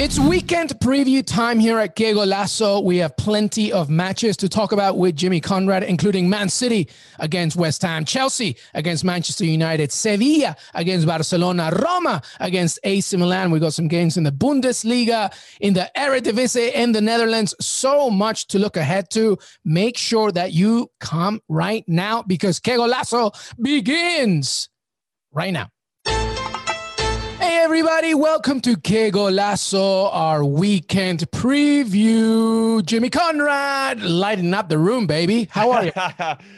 It's weekend preview time here at Que Golazo. We have plenty of matches to talk about with Jimmy Conrad, including Man City against West Ham, Chelsea against Manchester United, Sevilla against Barcelona, Roma against AC Milan. We got some games in the Bundesliga, in the Eredivisie in the Netherlands. So much to look ahead to. Make sure that you come right now because Que Golazo begins right now. Hey, everybody, welcome to Que Golazo, our weekend preview. Jimmy Conrad lighting up the room, baby. How are you?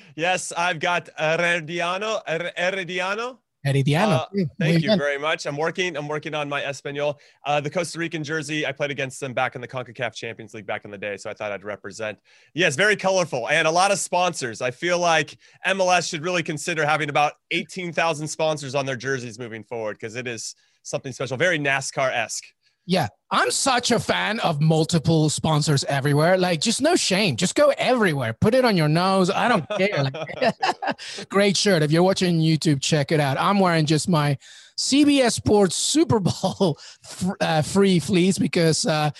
yes, I've got Herediano. Herediano. Herediano. Uh, thank you very much. I'm working. I'm working on my Espanol. Uh, the Costa Rican jersey. I played against them back in the Concacaf Champions League back in the day, so I thought I'd represent. Yes, very colorful and a lot of sponsors. I feel like MLS should really consider having about 18,000 sponsors on their jerseys moving forward because it is something special, very NASCAR esque. Yeah, I'm such a fan of multiple sponsors everywhere. Like, just no shame. Just go everywhere. Put it on your nose. I don't care. Like, great shirt. If you're watching YouTube, check it out. I'm wearing just my CBS Sports Super Bowl uh, free fleece because, uh,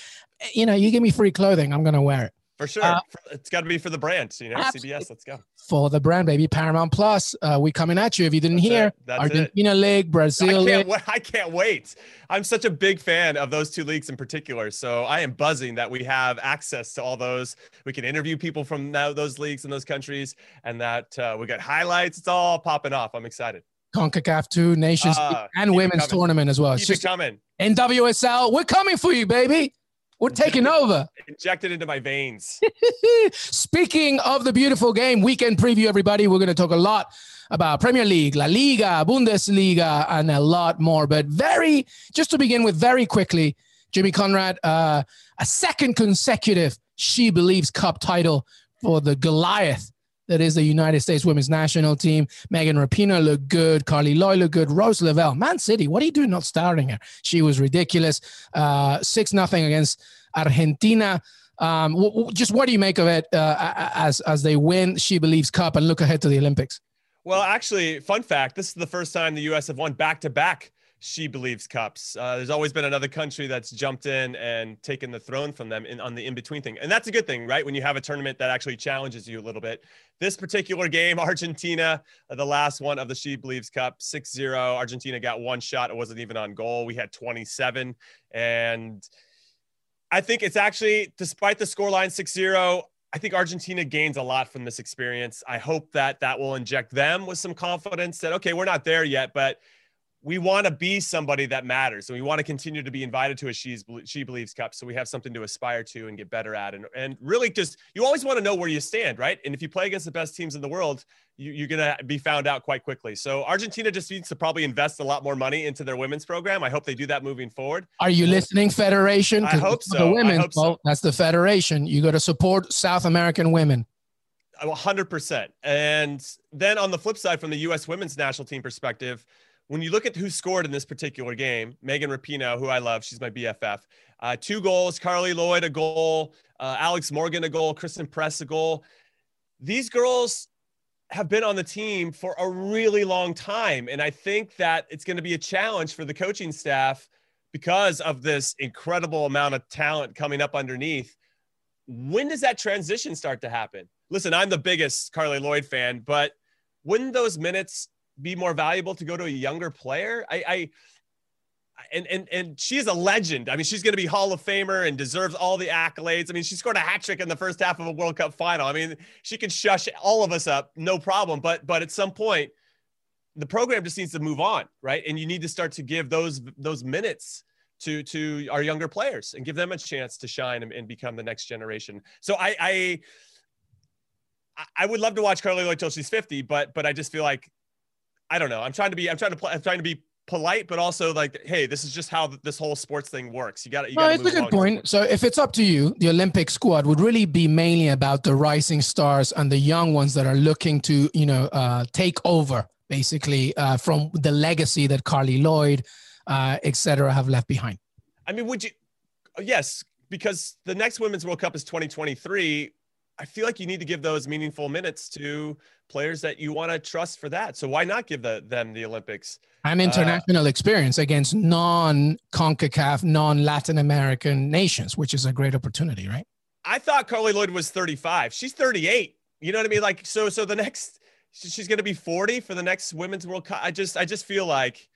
you know, you give me free clothing, I'm going to wear it. For sure. Uh, it's got to be for the brand. You know, absolutely. CBS, let's go. For the brand, baby. Paramount Plus, uh, we coming at you. If you didn't That's hear, Argentina it. League, Brazil I can't, League. I can't wait. I'm such a big fan of those two leagues in particular. So I am buzzing that we have access to all those. We can interview people from now, those leagues in those countries and that uh, we got highlights. It's all popping off. I'm excited. CONCACAF two nations uh, and women's tournament as well. Keep it's just coming. NWSL, we're coming for you, baby. We're taking over. Injected into my veins. Speaking of the beautiful game, weekend preview, everybody. We're going to talk a lot about Premier League, La Liga, Bundesliga, and a lot more. But very, just to begin with, very quickly, Jimmy Conrad, uh, a second consecutive She Believes Cup title for the Goliath that is the United States women's national team. Megan Rapinoe looked good. Carli Lloyd looked good. Rose Lavelle, Man City, what are you doing not starting her? She was ridiculous. Uh, six nothing against Argentina. Um, w- w- just what do you make of it uh, as as they win She Believes Cup and look ahead to the Olympics? Well, actually, fun fact: this is the first time the U.S. have won back to back she believes cups. Uh, there's always been another country that's jumped in and taken the throne from them in, on the in between thing. And that's a good thing, right? When you have a tournament that actually challenges you a little bit. This particular game, Argentina, uh, the last one of the She Believes Cup, 6 0. Argentina got one shot. It wasn't even on goal. We had 27. And I think it's actually, despite the scoreline 6 0, I think Argentina gains a lot from this experience. I hope that that will inject them with some confidence that, okay, we're not there yet, but we want to be somebody that matters and we want to continue to be invited to a she's she believes cup so we have something to aspire to and get better at and, and really just you always want to know where you stand right? And if you play against the best teams in the world you, are going to be found out quite quickly. So argentina just needs to probably invest a lot more money into their women's program. I hope they do that moving forward. Are you listening federation? I hope so. The women hope so. that's the federation. You got to support south american women. 100% and then on the flip side from the us women's national team perspective when you look at who scored in this particular game, Megan Rapinoe, who I love, she's my BFF, uh, two goals, Carli Lloyd a goal, uh, Alex Morgan a goal, Christen Press a goal. These girls have been on the team for a really long time. And I think that it's going to be a challenge for the coaching staff because of this incredible amount of talent coming up underneath. When does that transition start to happen? Listen, I'm the biggest Carli Lloyd fan, but wouldn't those minutes be more valuable to go to a younger player? I, I and and and she's a legend. I mean, she's going to be Hall of Famer and deserves all the accolades. I mean, she scored a hat trick in the first half of a World Cup final. I mean, she can shush all of us up, no problem. But but at some point, the program just needs to move on, right? And you need to start to give those those minutes to to our younger players and give them a chance to shine and, and become the next generation. So I I I would love to watch Carli Lloyd till she's 50, but but I just feel like I don't know. I'm trying to be I'm trying to play I'm trying to be polite, but also like, hey, this is just how this whole sports thing works. You got to. No, it's a good point. So if it's up to you, the Olympic squad would really be mainly about the rising stars and the young ones that are looking to, you know, uh, take over basically uh, from the legacy that Carli Lloyd, uh, etc., have left behind. I mean, would you? Yes, because the next Women's World Cup is 2023. I feel like you need to give those meaningful minutes to players that you want to trust for that. So why not give the, them the Olympics? An uh, international uh, experience against non CONCACAF, non Latin American nations, which is a great opportunity, right? I thought Carli Lloyd was 35. She's 38. You know what I mean? Like, so, so the next, she's going to be 40 for the next Women's World Cup. I just, I just feel like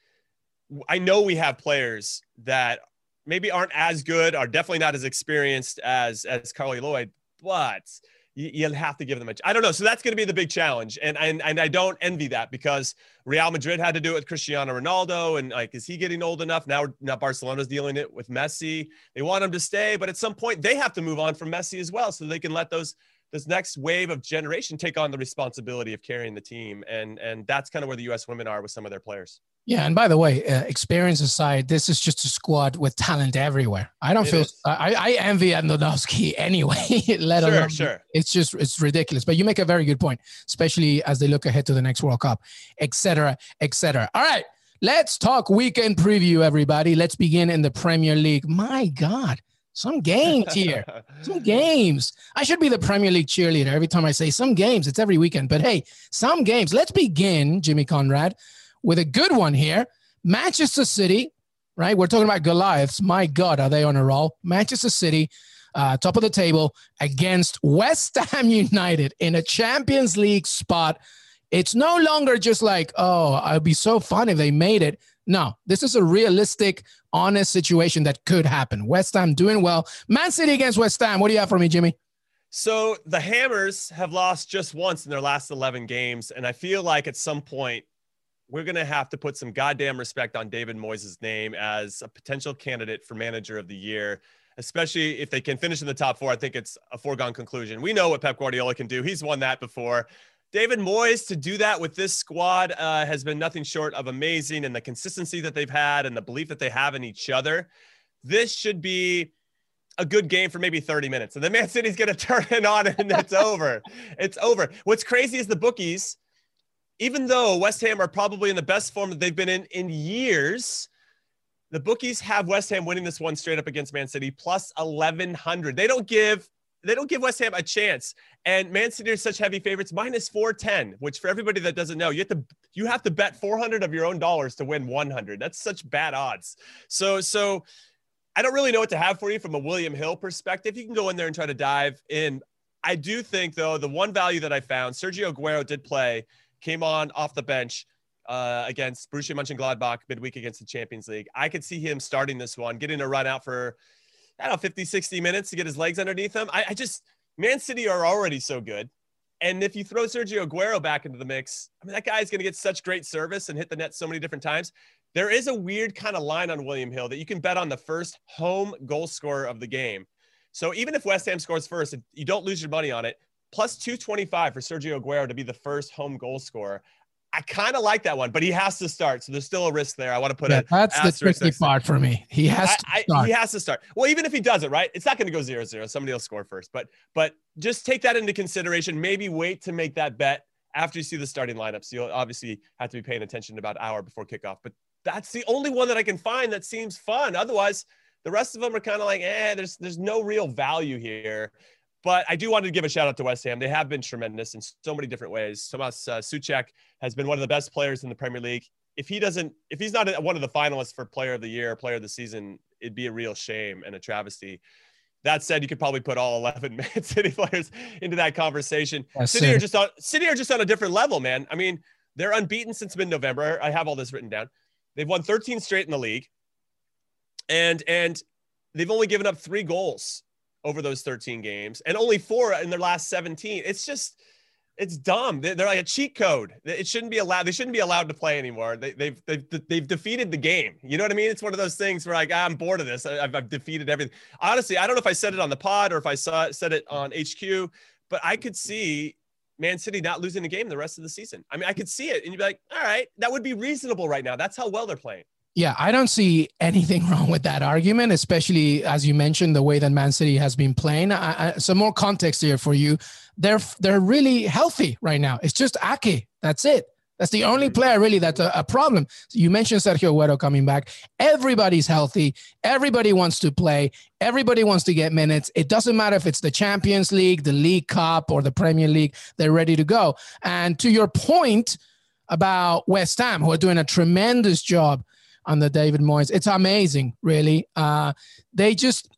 I know we have players that maybe aren't as good, are definitely not as experienced as as Carli Lloyd, but you, will have to give them a. I don't know. So that's going to be the big challenge, and and and I don't envy that because Real Madrid had to do it with Cristiano Ronaldo, and like, is he getting old enough now? Now Barcelona's dealing it with Messi. They want him to stay, but at some point they have to move on from Messi as well, so they can let those this next wave of generation take on the responsibility of carrying the team, and and that's kind of where the U.S. women are with some of their players. Yeah, and by the way, uh, experience aside, this is just a squad with talent everywhere. I don't it feel I, I envy Andonovski anyway. let sure, alone sure. It's just it's ridiculous. But you make a very good point, especially as they look ahead to the next World Cup, etc., etc. All right, let's talk weekend preview, everybody. Let's begin in the Premier League. My God, some games here, some games. I should be the Premier League cheerleader every time I say some games. It's every weekend, but hey, some games. Let's begin, Jimmy Conrad with a good one here. Manchester City, right? We're talking about Goliaths. My God, are they on a roll? Manchester City, uh, top of the table against West Ham United in a Champions League spot. It's no longer just like, oh, it'd be so fun if they made it. No, this is a realistic, honest situation that could happen. West Ham doing well. Man City against West Ham. What do you have for me, Jimmy? So the Hammers have lost just once in their last 11 games. And I feel like at some point we're going to have to put some goddamn respect on David Moyes' name as a potential candidate for manager of the year, especially if they can finish in the top four. I think it's a foregone conclusion. We know what Pep Guardiola can do. He's won that before. David Moyes to do that with this squad uh, has been nothing short of amazing, and the consistency that they've had and the belief that they have in each other. This should be a good game for maybe 30 minutes, and then Man City's going to turn it on, and it's over. It's over. What's crazy is the bookies even though West Ham are probably in the best form that they've been in in years, the bookies have West Ham winning this one straight up against Man City plus 1100. They don't give they don't give West Ham a chance. And Man City are such heavy favorites, minus 410, which for everybody that doesn't know, you have to you have to bet 400 of your own dollars to win 100. That's such bad odds. So so I don't really know what to have for you from a William Hill perspective. You can go in there and try to dive in. I do think though the one value that I found, Sergio Aguero did play came on off the bench uh, against Borussia Mönchengladbach midweek against the Champions League. I could see him starting this one, getting a run out for, I don't know, 50, 60 minutes to get his legs underneath him. I, I just, Man City are already so good. And if you throw Sergio Aguero back into the mix, I mean, that guy's going to get such great service and hit the net so many different times. There is a weird kind of line on William Hill that you can bet on the first home goal scorer of the game. So even if West Ham scores first, you don't lose your money on it plus 225 for Sergio Aguero to be the first home goal scorer. I kind of like that one, but he has to start. So there's still a risk there. I want to put yeah, it. That's the tricky part for me. He has to I, I, he has to start. Well, even if he does it, right? It's not going to go zero zero. Somebody will score first. But but just take that into consideration. Maybe wait to make that bet after you see the starting lineups. You'll obviously have to be paying attention about an hour before kickoff. But that's the only one that I can find that seems fun. Otherwise, the rest of them are kind of like, eh, there's there's no real value here. But I do want to give a shout out to West Ham. They have been tremendous in so many different ways. Tomas uh, Soucek has been one of the best players in the Premier League. If he doesn't, if he's not one of the finalists for Player of the Year, Player of the Season, it'd be a real shame and a travesty. That said, you could probably put all 11 Man City players into that conversation. City are just on City are just on a different level, man. I mean, they're unbeaten since mid-November. I have all this written down. They've won 13 straight in the league, and and they've only given up three goals over those 13 games and only four in their last 17. It's just, it's dumb. They're, like a cheat code. It shouldn't be allowed. They shouldn't be allowed to play anymore. They, have they've, they've defeated the game. You know what I mean? It's one of those things where like, I'm bored of this. I've, I've defeated everything. Honestly, I don't know if I said it on the pod or if I saw it, said it on HQ, but I could see Man City not losing a game the rest of the season. I mean, I could see it, and you'd be like, all right, that would be reasonable right now. That's how well they're playing. Yeah, I don't see anything wrong with that argument, especially as you mentioned the way that Man City has been playing. I, I, some more context here for you. They're they're really healthy right now. It's just Ake. That's it. That's the only mm-hmm. player really that's a, a problem. So you mentioned Sergio Aguero coming back. Everybody's healthy. Everybody wants to play. Everybody wants to get minutes. It doesn't matter if it's the Champions League, the League Cup, or the Premier League. They're ready to go. And to your point about West Ham, who are doing a tremendous job under David Moyes, it's amazing, really. Uh, they just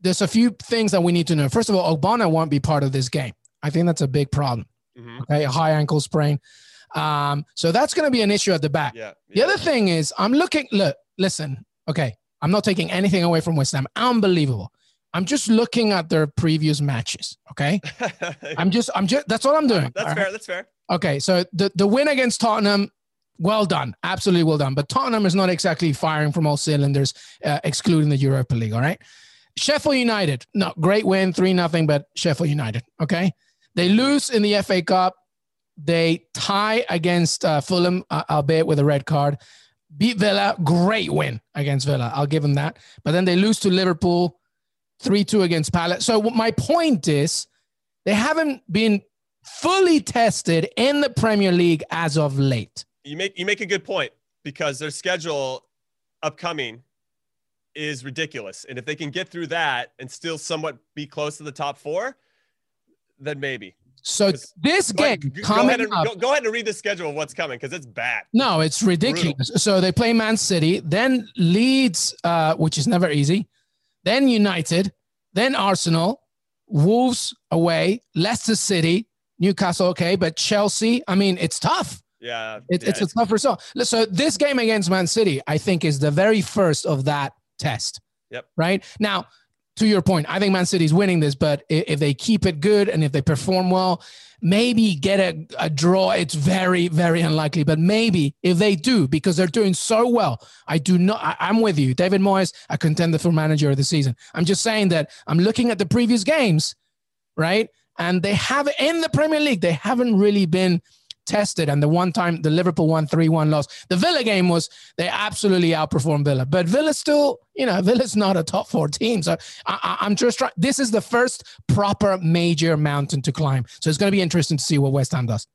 there's a few things that we need to know. First of all, Ogbonna won't be part of this game. I think that's a big problem. Mm-hmm. Okay, a high ankle sprain. Um, so that's going to be an issue at the back. Yeah, yeah. The other thing is, I'm looking. Look, listen. Okay, I'm not taking anything away from West Ham. Unbelievable. I'm just looking at their previous matches. Okay, I'm just, I'm just. That's what I'm doing. That's fair. Right? That's fair. Okay, so the the win against Tottenham, well done, absolutely well done. But Tottenham is not exactly firing from all cylinders, uh, excluding the Europa League. All right, Sheffield United, no, great win, three nothing, but Sheffield United. Okay, they lose in the FA Cup they tie against uh, Fulham, uh, albeit with a red card. Beat Villa, great win against Villa. I'll give them that. But then they lose to Liverpool, 3 2 against Palace. So my point is, they haven't been fully tested in the Premier League as of late. You make you make a good point because their schedule upcoming is ridiculous. And if they can get through that and still somewhat be close to the top four, then maybe. So this game go coming ahead and, up, go, go, ahead and read the schedule of what's coming because it's bad. No, it's ridiculous. Brutal. So they play Man City, then Leeds, uh, which is never easy, then United, then Arsenal, Wolves away, Leicester City, Newcastle. Okay, but Chelsea. I mean, it's tough. Yeah, it, yeah it's, it's a tough result. So this game against Man City, I think, is the very first of that test. Yep. Right now to your point, I think Man City's winning this, but if they keep it good and if they perform well, maybe get a, a draw. It's very, very unlikely, but maybe if they do, because they're doing so well, I do not, I, am with you. David Moyes, a contender for manager of the season. I'm just saying that I'm looking at the previous games, right? And they have in the Premier League, they haven't really been tested. And the one time the Liverpool won 3 1 loss, the Villa game was they absolutely outperformed Villa. But Villa still, you know, Villa's not a top four team. So I, am just trying. This is the first proper major mountain to climb. So it's going to be interesting to see what West Ham does.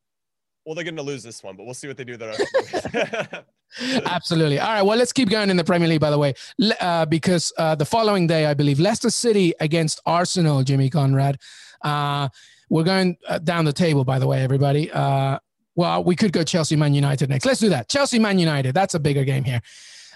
Well, they're going to lose this one, but we'll see what they do there. Absolutely. All right. Well, let's keep going in the Premier League, by the way, uh, because uh, the following day, I believe, Leicester City against Arsenal, Jimmy Conrad. Uh, we're going uh, down the table, by the way, everybody. Uh, well, we could go Chelsea Man United next. Let's do that. Chelsea Man United. That's a bigger game here.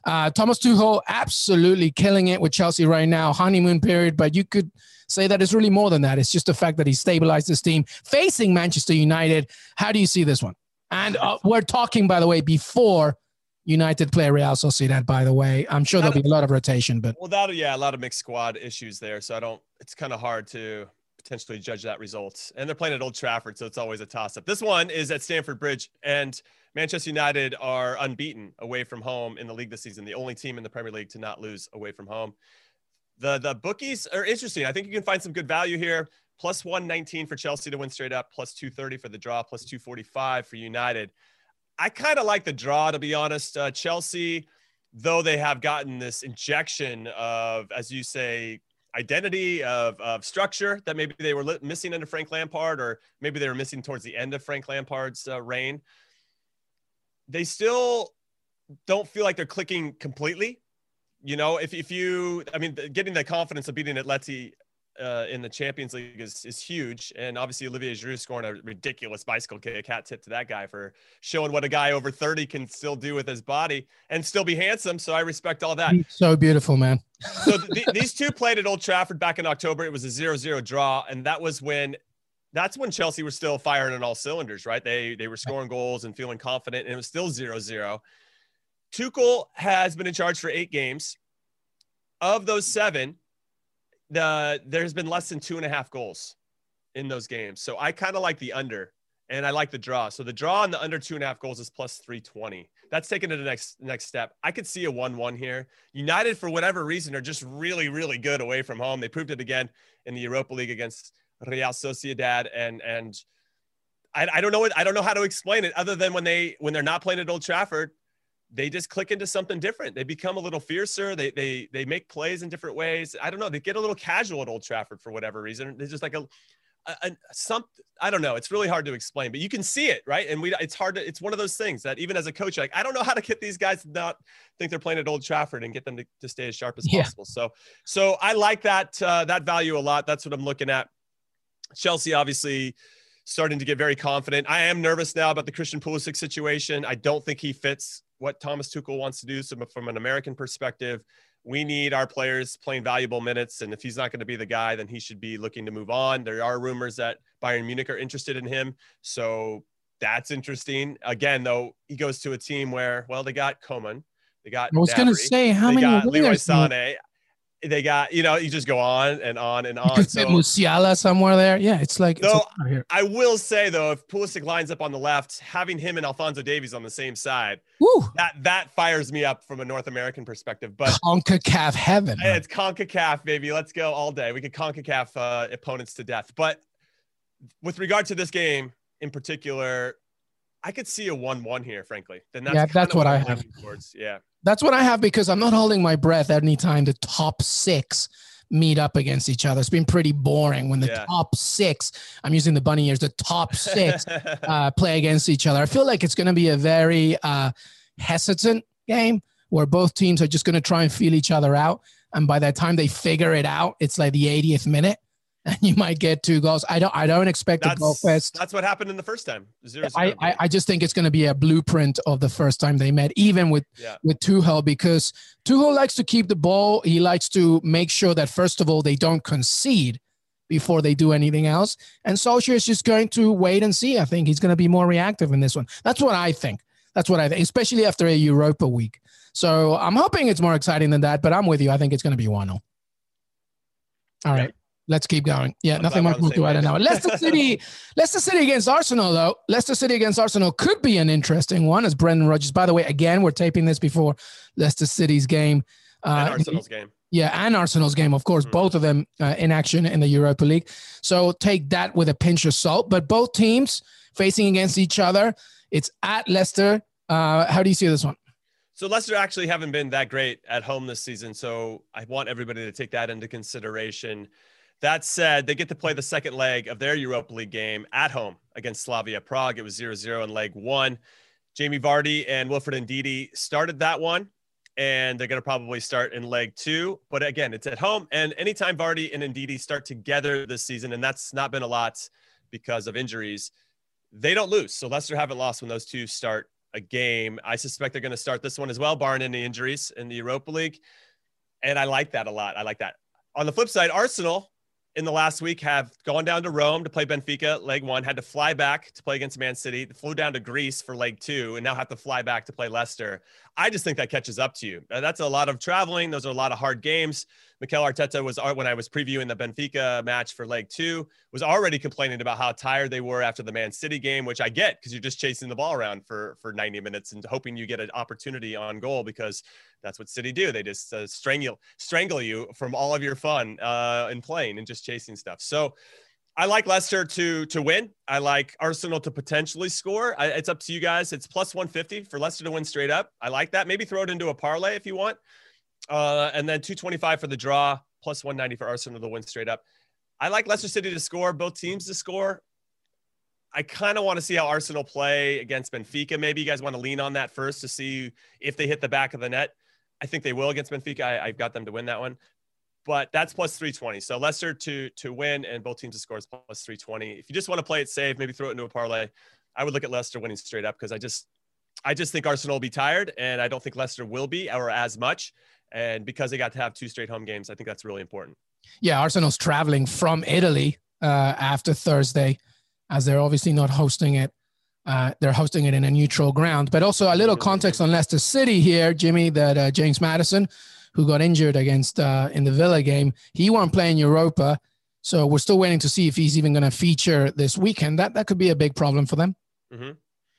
Uh, Thomas Tuchel absolutely killing it with Chelsea right now. Honeymoon period, but you could say that it's really more than that. It's just the fact that he stabilized his team facing Manchester United. How do you see this one? And uh, we're talking, by the way, before United play Real Sociedad. By the way, I'm sure there'll be a lot of rotation, but well, that yeah, a lot of mixed squad issues there. So I don't. It's kind of hard to potentially judge that result. And they're playing at Old Trafford, so it's always a toss up. This one is at Stamford Bridge, and Manchester United are unbeaten away from home in the league this season, the only team in the Premier League to not lose away from home. The the bookies are interesting. I think you can find some good value here. Plus 119 for Chelsea to win straight up, plus 230 for the draw, plus 245 for United. I kind of like the draw, to be honest. Uh, Chelsea, though they have gotten this injection of, as you say, identity of, of structure that maybe they were missing under Frank Lampard, or maybe they were missing towards the end of Frank Lampard's uh, reign. They still don't feel like they're clicking completely. You know, if, if you, I mean, getting the confidence of beating Atleti uh, in the Champions League is, is huge. And obviously, Olivier Giroud scoring a ridiculous bicycle kick. Hat tip to that guy for showing what a guy over 30 can still do with his body and still be handsome. So I respect all that. So beautiful, man. so th- these two played at Old Trafford back in October. It was a 0 0 draw. And that was when. That's when Chelsea was still firing on all cylinders, right? They they were scoring goals and feeling confident, and it was still 0 0. Tuchel has been in charge for eight games. Of those seven, the there's been less than two and a half goals in those games. So I kind of like the under and I like the draw. So the draw on the under two and a half goals is plus 320. That's taken to the next next step. I could see a 1-1 here. United, for whatever reason, are just really, really good away from home. They proved it again in the Europa League against Real Sociedad. And and I, I don't know what I don't know how to explain it other than when they when they're not playing at Old Trafford, they just click into something different. They become a little fiercer. They they they make plays in different ways. I don't know. They get a little casual at Old Trafford for whatever reason. There's just like a, a, a some I don't know. It's really hard to explain, but you can see it, right? And we it's hard to it's one of those things that even as a coach, like I don't know how to get these guys to not think they're playing at Old Trafford and get them to, to stay as sharp as yeah. possible. So so I like that uh, that value a lot. That's what I'm looking at. Chelsea obviously starting to get very confident. I am nervous now about the Christian Pulisic situation. I don't think he fits what Thomas Tuchel wants to do. So from an American perspective, we need our players playing valuable minutes. And if he's not going to be the guy, then he should be looking to move on. There are rumors that Bayern Munich are interested in him. So that's interesting. Again, though, he goes to a team where, well, they got Coman. They got I was going to say how they many got Leroy Sané they got you know you just go on and on and on. so Musiala somewhere there, yeah, it's like. So it's I will say though, if Pulisic lines up on the left, having him and Alphonso Davies on the same side, Woo. that that fires me up from a North American perspective. But Concacaf heaven. Hey, it's Concacaf, baby. Let's go all day. We could Concacaf uh, opponents to death. But with regard to this game in particular, I could see a one-one here, frankly. Then that's yeah, that's what, what I have. Towards. Yeah. That's what I have because I'm not holding my breath anytime the top six meet up against each other. It's been pretty boring when the yeah. top six, I'm using the bunny ears, the top six uh, play against each other. I feel like it's going to be a very uh, hesitant game where both teams are just going to try and feel each other out. And by the time they figure it out, it's like the 80th minute. And you might get two goals. I don't I don't expect that's, a goal fest. That's what happened in the first time. Zero, zero I, I, I just think it's going to be a blueprint of the first time they met, even with yeah. with Tuchel, because Tuchel likes to keep the ball. He likes to make sure that first of all they don't concede before they do anything else. And Solskjaer is just going to wait and see. I think he's going to be more reactive in this one. That's what I think. That's what I think, especially after a Europa week. So I'm hoping it's more exciting than that, but I'm with you. I think it's going to be 1 0. All right. Let's keep going. Yeah, I'm nothing much more to add now. Leicester City, Leicester City against Arsenal, though. Leicester City against Arsenal could be an interesting one, as Brendan Rodgers. By the way, again, we're taping this before Leicester City's game. Uh, and Arsenal's game. Yeah, and Arsenal's game, of course, mm-hmm. both of them uh, in action in the Europa League. So take that with a pinch of salt. But both teams facing against each other. It's at Leicester. Uh, how do you see this one? So Leicester actually haven't been that great at home this season. So I want everybody to take that into consideration. That said, they get to play the second leg of their Europa League game at home against Slavia Prague. It was 0 0 in leg one. Jamie Vardy and Wilfred Ndidi started that one, and they're going to probably start in leg two. But again, it's at home. And anytime Vardy and Ndidi start together this season, and that's not been a lot because of injuries, they don't lose. So Leicester haven't lost when those two start a game. I suspect they're going to start this one as well, barring any injuries in the Europa League. And I like that a lot. I like that. On the flip side, Arsenal in the last week have gone down to Rome to play Benfica, leg one, had to fly back to play against Man City, flew down to Greece for leg two, and now have to fly back to play Leicester. I just think that catches up to you. That's a lot of traveling. Those are a lot of hard games. Mikel Arteta was uh, when I was previewing the Benfica match for leg two, was already complaining about how tired they were after the Man City game, which I get because you're just chasing the ball around for for 90 minutes and hoping you get an opportunity on goal because that's what City do. They just uh, strangle strangle you from all of your fun uh, in playing and just chasing stuff. So. I like Leicester to to win. I like Arsenal to potentially score. I, it's up to you guys. It's plus 150 for Leicester to win straight up. I like that. Maybe throw it into a parlay if you want. Uh, and then 225 for the draw, plus 190 for Arsenal to win straight up. I like Leicester City to score, both teams to score. I kind of want to see how Arsenal play against Benfica. Maybe you guys want to lean on that first to see if they hit the back of the net. I think they will against Benfica. I, have got them to win that one, but that's plus 320. So Leicester to to win and both teams to score is plus 320. If you just want to play it safe, maybe throw it into a parlay. I would look at Leicester winning straight up because I just I just think Arsenal will be tired, and I don't think Leicester will be or as much. And because they got to have two straight home games, I think that's really important. Yeah, Arsenal's traveling from Italy uh, after Thursday, as they're obviously not hosting it. Uh, they're hosting it in a neutral ground. But also a little context on Leicester City here, Jimmy, that uh, James Maddison, who got injured against uh, in the Villa game, he won't play in Europa. So we're still waiting to see if he's even going to feature this weekend. That that could be a big problem for them. Mm-hmm.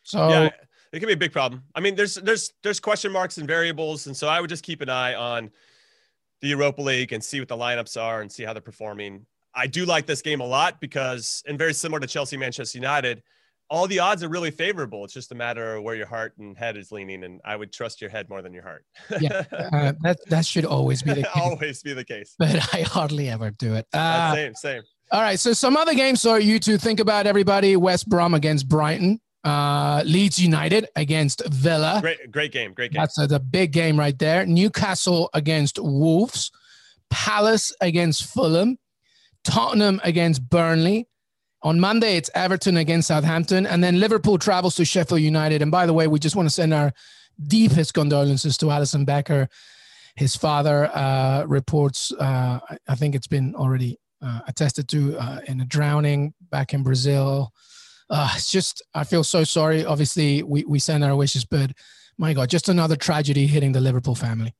So yeah, it can be a big problem. I mean, there's there's there's question marks and variables, and so I would just keep an eye on the Europa League and see what the lineups are and see how they're performing. I do like this game a lot because, and very similar to Chelsea Manchester United, all the odds are really favorable. It's just a matter of where your heart and head is leaning, and I would trust your head more than your heart. yeah, uh, that that should always be the case. always be the case. But I hardly ever do it. Uh, same, same. All right, so some other games for you to think about. Everybody, West Brom against Brighton, uh, Leeds United against Villa. Great, great game, great game. That's a, a big game right there. Newcastle against Wolves, Palace against Fulham, Tottenham against Burnley. On Monday, it's Everton against Southampton, and then Liverpool travels to Sheffield United. And by the way, we just want to send our deepest condolences to Alisson Becker. His father uh, reports, uh, I think it's been already uh, attested to uh, in a drowning back in Brazil. Uh, it's just, I feel so sorry. Obviously, we, we send our wishes, but my God, just another tragedy hitting the Liverpool family.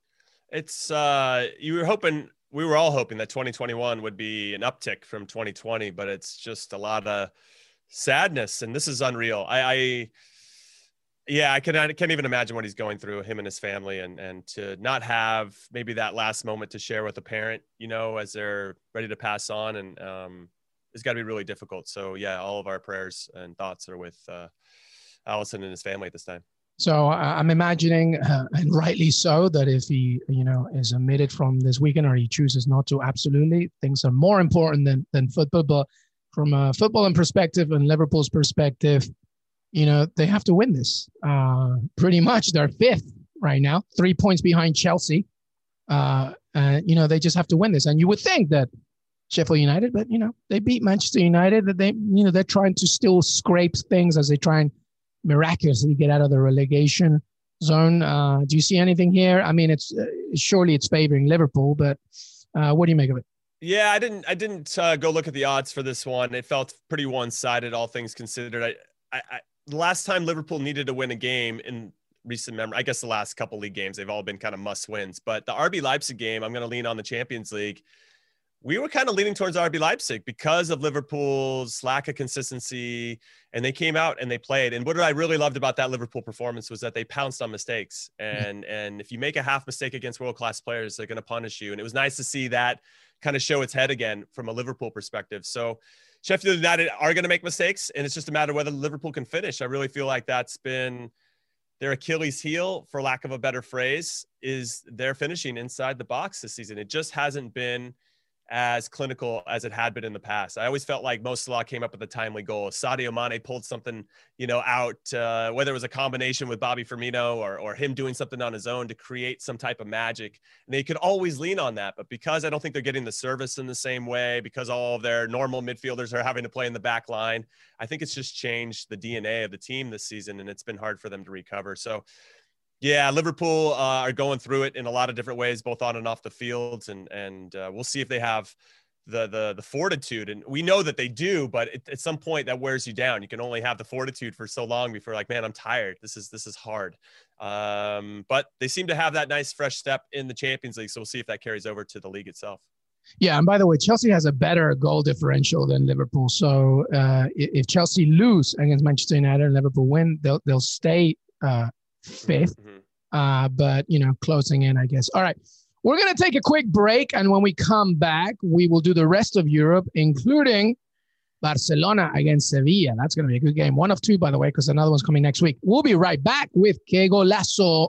It's, uh, you were hoping we were all hoping that 2021 would be an uptick from 2020, but it's just a lot of sadness, and this is unreal. I, I yeah, I can I can't even imagine what he's going through, him and his family, and and to not have maybe that last moment to share with a parent, you know, as they're ready to pass on, and um, it's got to be really difficult. So yeah, all of our prayers and thoughts are with uh, Alisson and his family at this time. So I'm imagining, uh, and rightly so, that if he, you know, is omitted from this weekend or he chooses not to, absolutely, things are more important than than football. But from a footballing perspective and Liverpool's perspective, you know, they have to win this. Uh, pretty much, they're fifth right now, three points behind Chelsea. Uh, you know, they just have to win this. And you would think that Sheffield United, but you know, they beat Manchester United. That they, you know, they're trying to still scrape things as they try and miraculously get out of the relegation zone. Uh, do you see anything here? I mean, it's uh, surely it's favoring Liverpool, but uh, what do you make of it? Yeah, I didn't. I didn't uh, go look at the odds for this one. It felt pretty one-sided, all things considered. I, I, I, last time Liverpool needed to win a game in recent memory, I guess the last couple league games, they've all been kind of must wins. But the RB Leipzig game, I'm going to lean on the Champions League we were kind of leaning towards RB Leipzig because of Liverpool's lack of consistency. And they came out and they played. And what I really loved about that Liverpool performance was that they pounced on mistakes. Mm-hmm. And and if you make a half mistake against world class players, they're going to punish you. And it was nice to see that kind of show its head again from a Liverpool perspective. So Sheffield United are going to make mistakes, and it's just a matter of whether Liverpool can finish. I really feel like that's been their Achilles heel, for lack of a better phrase, is their finishing inside the box this season. It just hasn't been as clinical as it had been in the past. I always felt like Mo Salah came up with a timely goal. Sadio Mane pulled something, you know, out, uh, whether it was a combination with Bobby Firmino or, or him doing something on his own to create some type of magic. And they could always lean on that. But because I don't think they're getting the service in the same way, because all of their normal midfielders are having to play in the back line, I think it's just changed the DNA of the team this season. And it's been hard for them to recover. So yeah, Liverpool uh, are going through it in a lot of different ways, both on and off the fields, and and uh, we'll see if they have the the the fortitude. And we know that they do, but it, at some point that wears you down. You can only have the fortitude for so long before, like, man, I'm tired. This is this is hard. Um, but they seem to have that nice fresh step in the Champions League, so we'll see if that carries over to the league itself. Yeah, and by the way, Chelsea has a better goal differential than Liverpool. So uh, if Chelsea lose against Manchester United and Liverpool win, they'll they'll stay uh, 5th mm-hmm. uh, but you know, closing in, I guess. All right, we're gonna take a quick break, and when we come back, we will do the rest of Europe, including Barcelona against Sevilla. That's gonna be a good game. One of two, by the way, because another one's coming next week. We'll be right back with Que Golazo.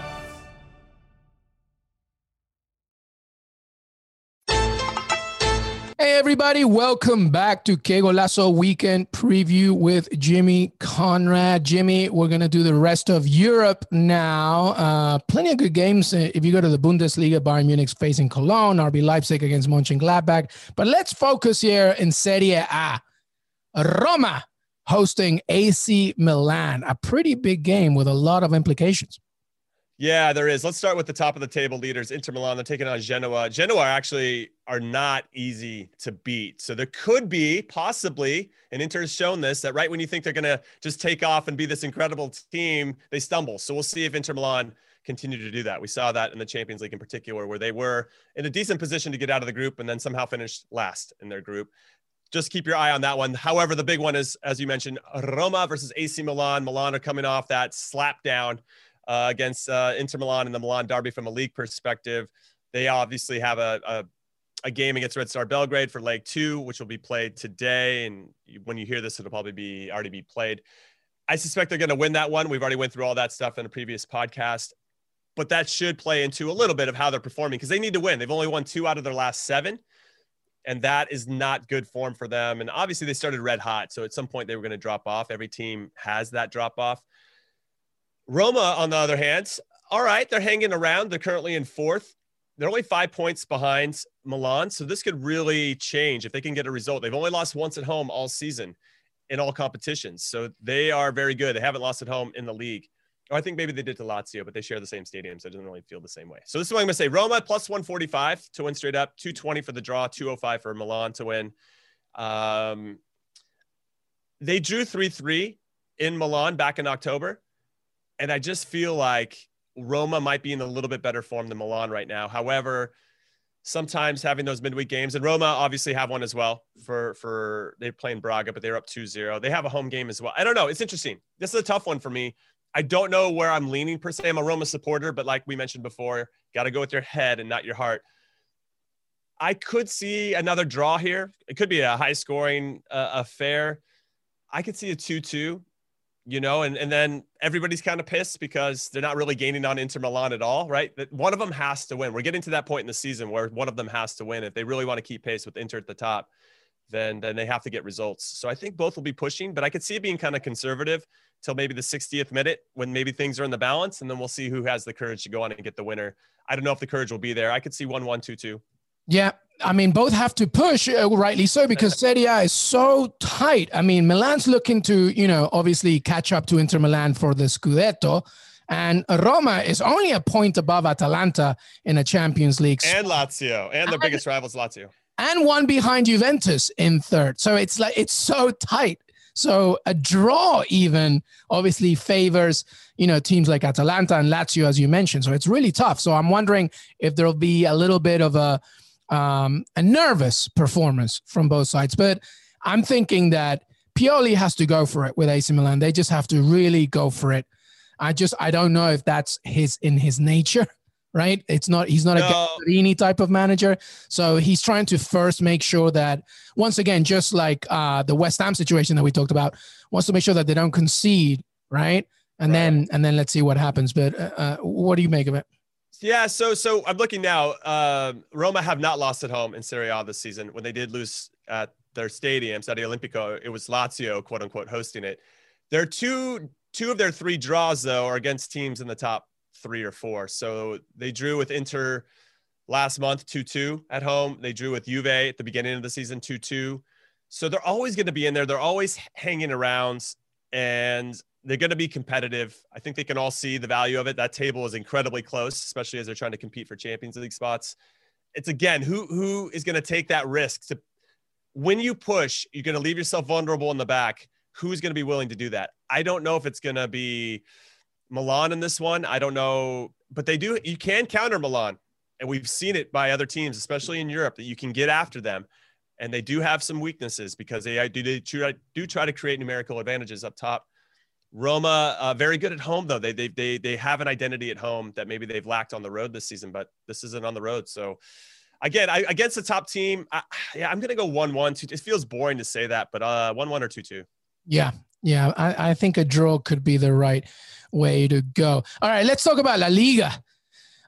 Everybody, welcome back to Que Golazo Weekend Preview with Jimmy Conrad. Jimmy, we're going to do the rest of Europe now. Uh, plenty of good games. Uh, if you go to the Bundesliga, Bayern Munich facing Cologne, RB Leipzig against Mönchengladbach. But let's focus here in Serie A. Roma hosting AC Milan, a pretty big game with a lot of implications. Yeah, there is. Let's start with the top of the table leaders. Inter Milan, they're taking on Genoa. Genoa actually are not easy to beat. So there could be possibly, and Inter has shown this, that right when you think they're going to just take off and be this incredible team, they stumble. So we'll see if Inter Milan continue to do that. We saw that in the Champions League in particular, where they were in a decent position to get out of the group and then somehow finished last in their group. Just keep your eye on that one. However, the big one is, as you mentioned, Roma versus AC Milan. Milan are coming off that slap down uh, against uh, Inter Milan in the Milan derby from a league perspective. They obviously have a, a, a game against Red Star Belgrade for leg two, which will be played today. And when you hear this, it'll probably be already be played. I suspect they're going to win that one. We've already went through all that stuff in a previous podcast, but that should play into a little bit of how they're performing because they need to win. They've only won two out of their last seven, and that is not good form for them. And obviously, they started red hot, so at some point they were going to drop off. Every team has that drop off. Roma, on the other hand, all right, they're hanging around. They're currently in fourth. They're only five points behind Milan. So this could really change if they can get a result. They've only lost once at home all season in all competitions. So they are very good. They haven't lost at home in the league. Or I think maybe they did to Lazio, but they share the same stadium. So it doesn't really feel the same way. So this is what I'm going to say Roma plus 145 to win straight up, 220 for the draw, 205 for Milan to win. Um, they drew 3 3 in Milan back in October. And I just feel like Roma might be in a little bit better form than Milan right now. However, sometimes having those midweek games and Roma obviously have one as well for for they're playing Braga, but they're up 2-0. They have a home game as well. I don't know. It's interesting. This is a tough one for me. I don't know where I'm leaning per se. I'm a Roma supporter, but like we mentioned before, got to go with your head and not your heart. I could see another draw here. It could be a high scoring uh, affair. I could see a 2 2 you know, and, and then everybody's kind of pissed because they're not really gaining on Inter Milan at all, right? That one of them has to win. We're getting to that point in the season where one of them has to win. If they really want to keep pace with Inter at the top, then then they have to get results. So I think both will be pushing, but I could see it being kind of conservative till maybe the 60th minute when maybe things are in the balance, and then we'll see who has the courage to go on and get the winner. I don't know if the courage will be there. I could see one one two two. Yeah, I mean, both have to push, uh, rightly so, because Serie A is so tight. I mean, Milan's looking to, you know, obviously catch up to Inter Milan for the Scudetto. And Roma is only a point above Atalanta in a Champions League. And Lazio, and their and, biggest rivals, Lazio. And one behind Juventus in third. So it's like, it's so tight. So a draw even obviously favors, you know, teams like Atalanta and Lazio, as you mentioned. So it's really tough. So I'm wondering if there'll be a little bit of a, um, a nervous performance from both sides. But I'm thinking that Pioli has to go for it with AC Milan. They just have to really go for it. I just I don't know if that's his in his nature, right? It's not he's not no. a Gasperini type of manager. So he's trying to first make sure that once again, just like uh, the West Ham situation that we talked about, wants to make sure that they don't concede, right? And right. then and then let's see what happens. But uh, uh what do you make of it? Yeah, so so I'm looking now. Uh, Roma have not lost at home in Serie A this season. When they did lose at their stadium, Stadio Olimpico, it was Lazio, quote unquote, hosting it. Their two two of their three draws though are against teams in the top three or four. So they drew with Inter last month 2-2 at home. They drew with Juve at the beginning of the season 2-2. So they're always going to be in there. They're always hanging around and they're going to be competitive. I think they can all see the value of it. That table is incredibly close, especially as they're trying to compete for Champions League spots. It's again, who who is going to take that risk to when you push, you're going to leave yourself vulnerable in the back. Who's going to be willing to do that? I don't know if it's going to be Milan in this one. I don't know, but they do. You can counter Milan, and we've seen it by other teams, especially in Europe, that you can get after them. And they do have some weaknesses because they do they do try to create numerical advantages up top Roma, uh, very good at home though. They, they they they have an identity at home that maybe they've lacked on the road this season, but this isn't on the road. So again, I, against the top team, I, yeah, I'm gonna go one one. It feels boring to say that, but uh, one one or two two. Yeah, yeah, I, I think a draw could be the right way to go. All right, let's talk about La Liga.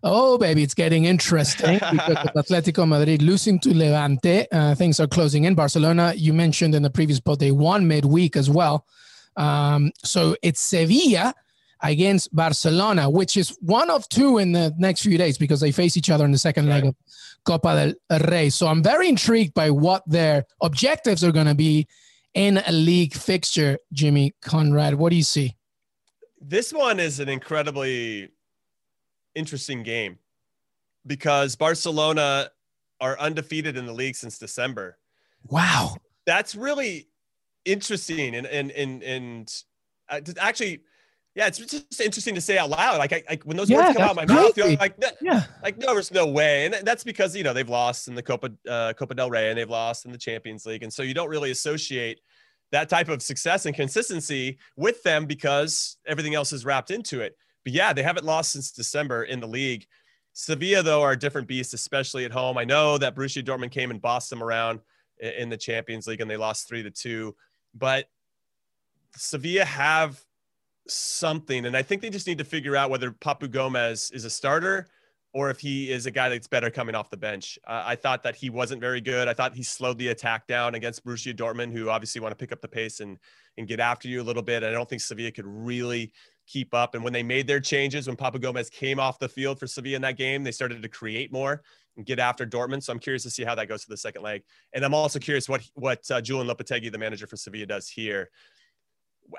Oh, baby, it's getting interesting because of Atletico Madrid losing to Levante. Uh, things are closing in. Barcelona, you mentioned in the previous pod, they won midweek as well. Um, so it's Sevilla against Barcelona, which is one of two in the next few days because they face each other in the second right. leg of Copa del Rey. So I'm very intrigued by what their objectives are going to be in a league fixture. Jimmy Conrad, what do you see? This one is an incredibly interesting game because Barcelona are undefeated in the league since December. Wow. That's really interesting and and and and uh, actually yeah, it's just interesting to say out loud. Like, I, like when those yeah, words come out of my mouth, you're like, yeah, like no, there's no way, and that's because you know they've lost in the Copa uh, Copa del Rey and they've lost in the Champions League, and so you don't really associate that type of success and consistency with them because everything else is wrapped into it. But yeah, they haven't lost since December in the league. Sevilla, though, are a different beast, especially at home. I know that Borussia Dortmund came and bossed them around in the Champions League and they lost three to two, but Sevilla have something. And I think they just need to figure out whether Papu Gomez is a starter or if he is a guy that's better coming off the bench. Uh, I thought that he wasn't very good. I thought he slowed the attack down against Borussia Dortmund, who obviously want to pick up the pace and and get after you a little bit. I don't think Sevilla could really keep up. And when they made their changes, when Papu Gomez came off the field for Sevilla in that game, they started to create more get after Dortmund. So I'm curious to see how that goes to the second leg. And I'm also curious what what uh, Julen Lopetegui, the manager for Sevilla, does here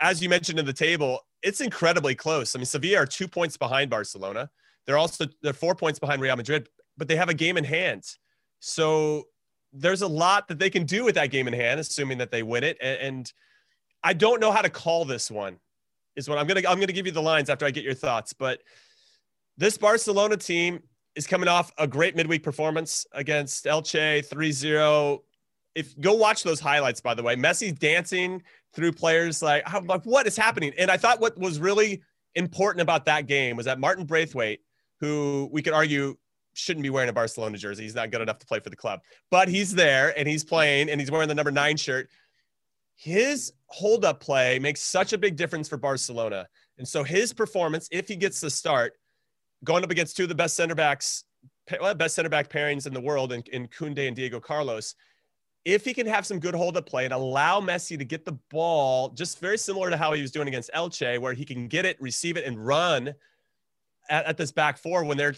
as you mentioned in the table, it's incredibly close. I mean, Sevilla are two points behind Barcelona. They're also they're four points behind Real Madrid, but they have a game in hand. So there's a lot that they can do with that game in hand, assuming that they win it. And, and I don't know how to call this one. Is what I'm gonna I'm gonna give you the lines after I get your thoughts. But this Barcelona team is coming off a great midweek performance against Elche 3-0 if go watch those highlights, by the way, Messi dancing through players like, like, what is happening? And I thought what was really important about that game was that Martin Braithwaite, who we could argue shouldn't be wearing a Barcelona jersey, he's not good enough to play for the club, but he's there and he's playing and he's wearing the number nine shirt. His hold up play makes such a big difference for Barcelona. And so his performance, if he gets the start, going up against two of the best center backs, best center back pairings in the world in, in Koundé and Diego Carlos, if he can have some good hold up play and allow Messi to get the ball, just very similar to how he was doing against Elche, where he can get it, receive it, and run at, at this back four when they're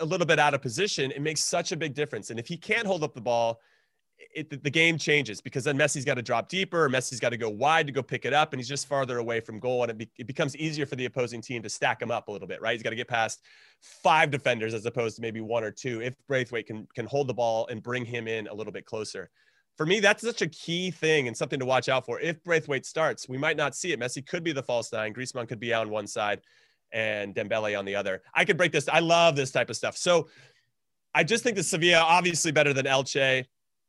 a little bit out of position, it makes such a big difference. And if he can't hold up the ball, it, the game changes because then Messi's got to drop deeper, Messi's got to go wide to go pick it up, and he's just farther away from goal, and it, be, it becomes easier for the opposing team to stack him up a little bit, right? He's got to get past five defenders as opposed to maybe one or two if Braithwaite can can hold the ball and bring him in a little bit closer for me, that's such a key thing and something to watch out for. If Braithwaite starts, we might not see it. Messi could be the false nine. Griezmann could be on one side and Dembele on the other. I could break this. I love this type of stuff. So I just think the Sevilla obviously better than Elche.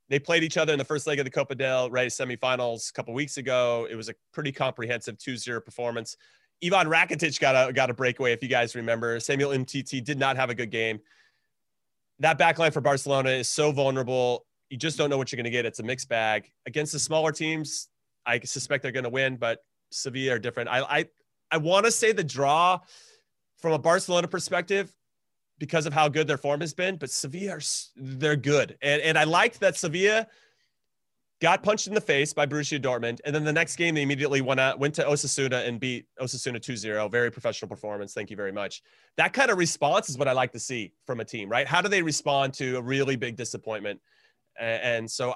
They played each other in the first leg of the Copa del Rey semifinals a couple weeks ago. It was a pretty comprehensive 2-0 performance. Ivan Rakitic got a got a breakaway, if you guys remember. Samuel Umtiti did not have a good game. That backline for Barcelona is so vulnerable you just don't know what you're going to get. It's a mixed bag against the smaller teams. I suspect they're going to win, but Sevilla are different. I I, I want to say the draw from a Barcelona perspective because of how good their form has been, but Sevilla are they're good, and and I liked that Sevilla got punched in the face by Borussia Dortmund, and then the next game they immediately went out went to Osasuna and beat Osasuna 2-0. Very professional performance. Thank you very much. That kind of response is what I like to see from a team, right? How do they respond to a really big disappointment? And so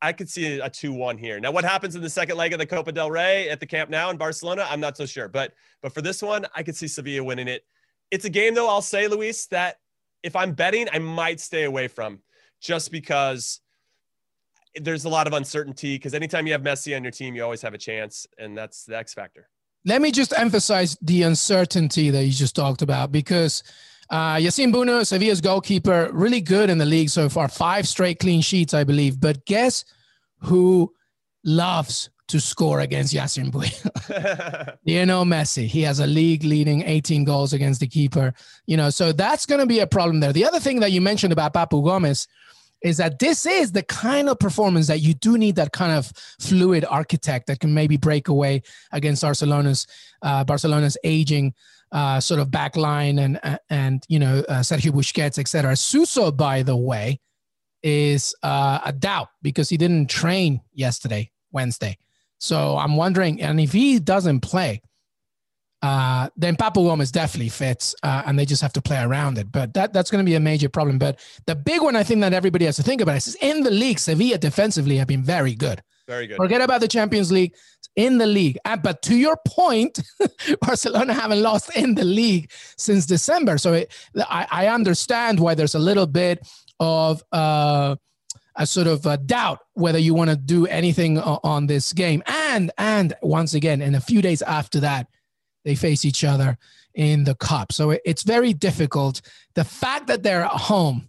I could see a 2 1 here. Now, what happens in the second leg of the Copa del Rey at the Camp Nou in Barcelona? I'm not so sure. But but for this one, I could see Sevilla winning it. It's a game, though, I'll say, Luis, that if I'm betting, I might stay away from just because there's a lot of uncertainty. Because anytime you have Messi on your team, you always have a chance. And that's the X factor. Let me just emphasize the uncertainty that you just talked about because uh, Bounou, Sevilla's goalkeeper, really good in the league so far. Five straight clean sheets, I believe. But guess who loves to score against Yacine Bounou? you know, Messi. He has a league leading 18 goals against the keeper. You know, so that's going to be a problem there. The other thing that you mentioned about Papu Gomez is that this is the kind of performance that you do need that kind of fluid architect that can maybe break away against Barcelona's uh, Barcelona's aging uh, sort of back line and and you know uh, Sergio Busquets, etc. Suso, by the way, is uh, a doubt because he didn't train yesterday, Wednesday. So I'm wondering, and if he doesn't play, uh, then Papu Gomez definitely fits, uh, and they just have to play around it. But that that's going to be a major problem. But the big one I think that everybody has to think about is in the league, Sevilla defensively have been very good. Very good. Forget about the Champions League in the league. Uh, but to your point, Barcelona haven't lost in the league since December. So it, I, I, understand why there's a little bit of uh, a sort of a doubt whether you want to do anything on this game. And and once again, in a few days after that, they face each other in the cup. So it's very difficult. The fact that they're at home,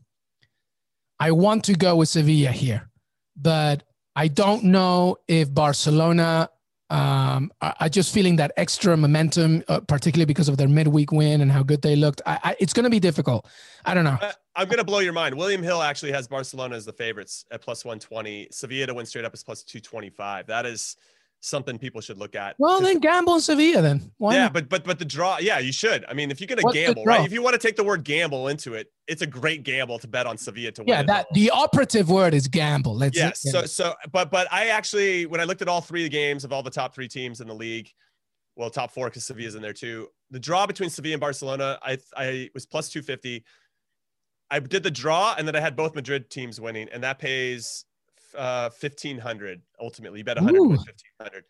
I want to go with Sevilla here, but I don't know if Barcelona um, I, just feeling that extra momentum, uh, particularly because of their midweek win and how good they looked. I, I, it's going to be difficult. I don't know. I, am going to blow your mind. William Hill actually has Barcelona as the favorites at plus 120. Sevilla to win straight up is plus 225. That is something people should look at. Well, then gamble in Sevilla then. Why yeah, not? but but but the draw, yeah, you should. I mean, if you're gonna What's gamble, right? If you want to take the word gamble into it, it's a great gamble to bet on Sevilla to win. Yeah, that the operative word is gamble. Let's yes. So so but but I actually when I looked at all three games of all the top three teams in the league, well, top four because Sevilla's in there too. The draw between Sevilla and Barcelona, I I was plus two fifty. I did the draw and then I had both Madrid teams winning, and that pays uh, 1500 ultimately. You bet 100 1500.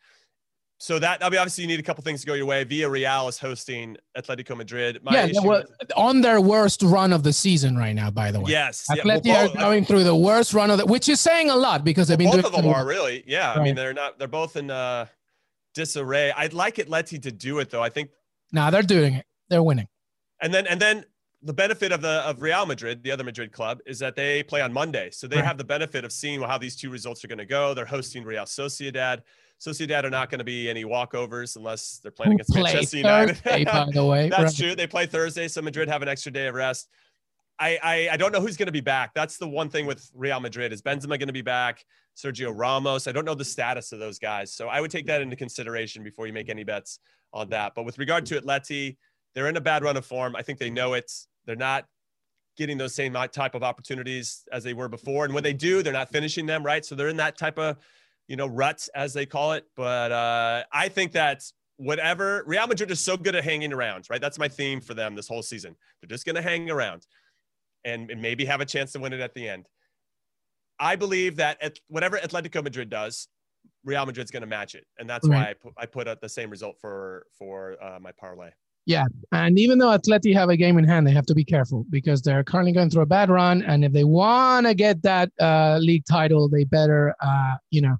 So that I mean, obviously you need a couple things to go your way. Villarreal is hosting Atletico Madrid. My yeah, on their worst run of the season right now. By the way, yes, Atletico yeah, well, are going through the worst run of the, which is saying a lot because they've been both of them are really. Yeah, right. I mean they're not. They're both in uh, disarray. I'd like Atleti to do it though. I think. Now nah, they're doing it. They're winning. And then and then the benefit of the of Real Madrid, the other Madrid club, is that they play on Monday, so they right. have the benefit of seeing how these two results are going to go. They're hosting Real Sociedad. Sociedad are not going to be any walkovers unless they're playing against Manchester United. Thursday, by the way, that's right. true. They play Thursday, so Madrid have an extra day of rest. I, I, I don't know who's going to be back. That's the one thing with Real Madrid is Benzema going to be back? Sergio Ramos. I don't know the status of those guys, so I would take that into consideration before you make any bets on that. But with regard to Atleti, they're in a bad run of form. I think they know it. They're not getting those same type of opportunities as they were before. And when they do, they're not finishing them, right? So they're in that type of, you know, ruts as they call it. But uh, I think that whatever Real Madrid is so good at hanging around, right? That's my theme for them this whole season. They're just going to hang around and, and, maybe have a chance to win it at the end. I believe that at whatever Atletico Madrid does, Real Madrid's going to match it, and that's right. why I put, I put the same result for for uh, my parlay. Yeah, and even though Atleti have a game in hand, they have to be careful because they're currently going through a bad run, and if they want to get that uh, league title, they better, uh, you know,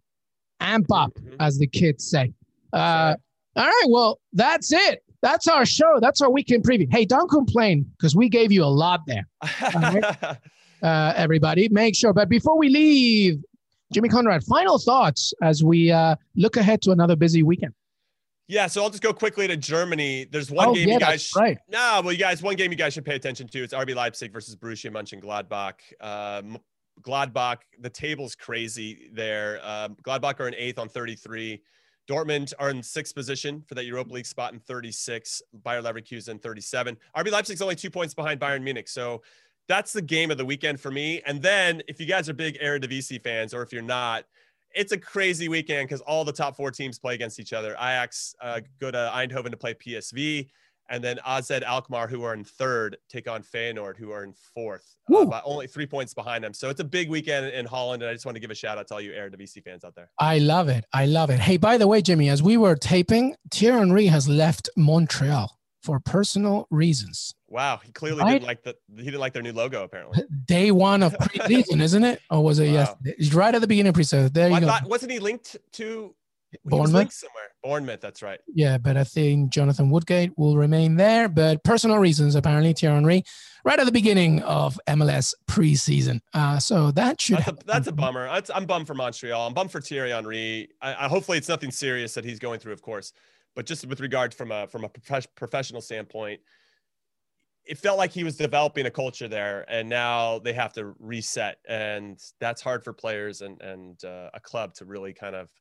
amp up, mm-hmm. as the kids say. Uh, all right, well, that's it. That's our show. That's our weekend preview. Hey, don't complain because we gave you a lot there. uh, everybody, make sure. But before we leave, Jimmy Conrad, final thoughts as we uh, look ahead to another busy weekend. Yeah, so I'll just go quickly to Germany. There's one oh, game yeah, you guys. Sh- right. Nah, well, you guys, one game you guys should pay attention to. It's RB Leipzig versus Borussia Mönchengladbach. Um, Gladbach, the table's crazy there. Um, Gladbach are in eighth on 33. Dortmund are in sixth position for that Europa League spot in 36. Bayer Leverkusen 37. RB Leipzig's only two points behind Bayern Munich. So that's the game of the weekend for me. And then if you guys are big Eredivisie fans, or if you're not, it's a crazy weekend because all the top four teams play against each other. Ajax uh, go to Eindhoven to play PSV, and then AZ Alkmaar, who are in third, take on Feyenoord, who are in fourth, uh, but only three points behind them. So it's a big weekend in Holland, and I just want to give a shout out to all you Eredivisie fans out there. I love it. I love it. Hey, by the way, Jimmy, as we were taping, Thierry Henry has left Montreal for personal reasons. Wow, he clearly right? didn't like the he didn't like their new logo. Apparently, day one of preseason, isn't it? Or was it wow. yes? Right at the beginning of preseason. There well, you I go. Thought, wasn't he linked to Bournemouth somewhere? Bournemouth, that's right. Yeah, but I think Jonathan Woodgate will remain there. But personal reasons, apparently, Thierry Henry, right at the beginning of MLS preseason. Uh, so that should. That's a, that's a bummer. That's, I'm bummed for Montreal. I'm bummed for Thierry Henry. I, I, hopefully, it's nothing serious that he's going through, of course. But just with regard from a from a prof- professional standpoint, it felt like he was developing a culture there, and now they have to reset, and that's hard for players and and uh, a club to really kind of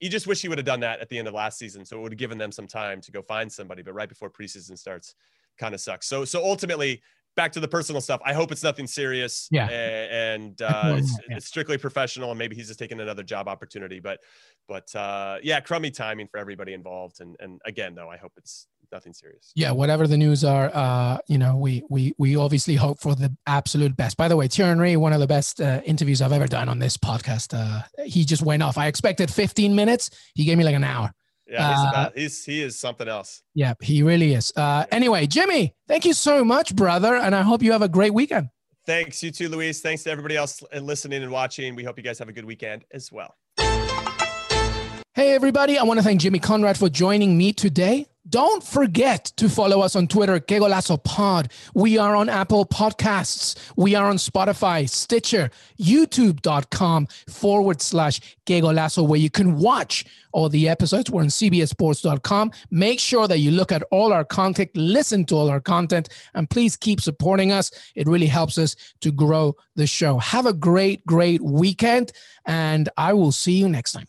you just wish he would have done that at the end of last season. So it would have given them some time to go find somebody. But right before preseason starts, kind of sucks. So so ultimately, back to the personal stuff. I hope it's nothing serious. Yeah. And, uh, it's, yeah. it's, strictly professional, and maybe he's just taking another job opportunity. But but uh, yeah, crummy timing for everybody involved. And and again, though, I hope it's nothing serious. Yeah, whatever the news are, uh, you know, we we we obviously hope for the absolute best. By the way, Thierry Henry, one of the best uh, interviews I've ever done on this podcast. Uh, he just went off. I expected 15 minutes. He gave me like an hour. Yeah, he's, uh, about, he's he is something else. Yeah, he really is. Uh, anyway, Jimmy, thank you so much, brother, and I hope you have a great weekend. Thanks, you too, Luis. Thanks to everybody else listening and watching. We hope you guys have a good weekend as well. Hey, everybody. I want to thank Jimmy Conrad for joining me today. Don't forget to follow us on Twitter, Que Golazo Pod. We are on Apple Podcasts. We are on Spotify, Stitcher, YouTube.com forward slash Que Golazo, where you can watch all the episodes. We're on CBSSports.com. Make sure that you look at all our content, listen to all our content, and please keep supporting us. It really helps us to grow the show. Have a great, great weekend, and I will see you next time.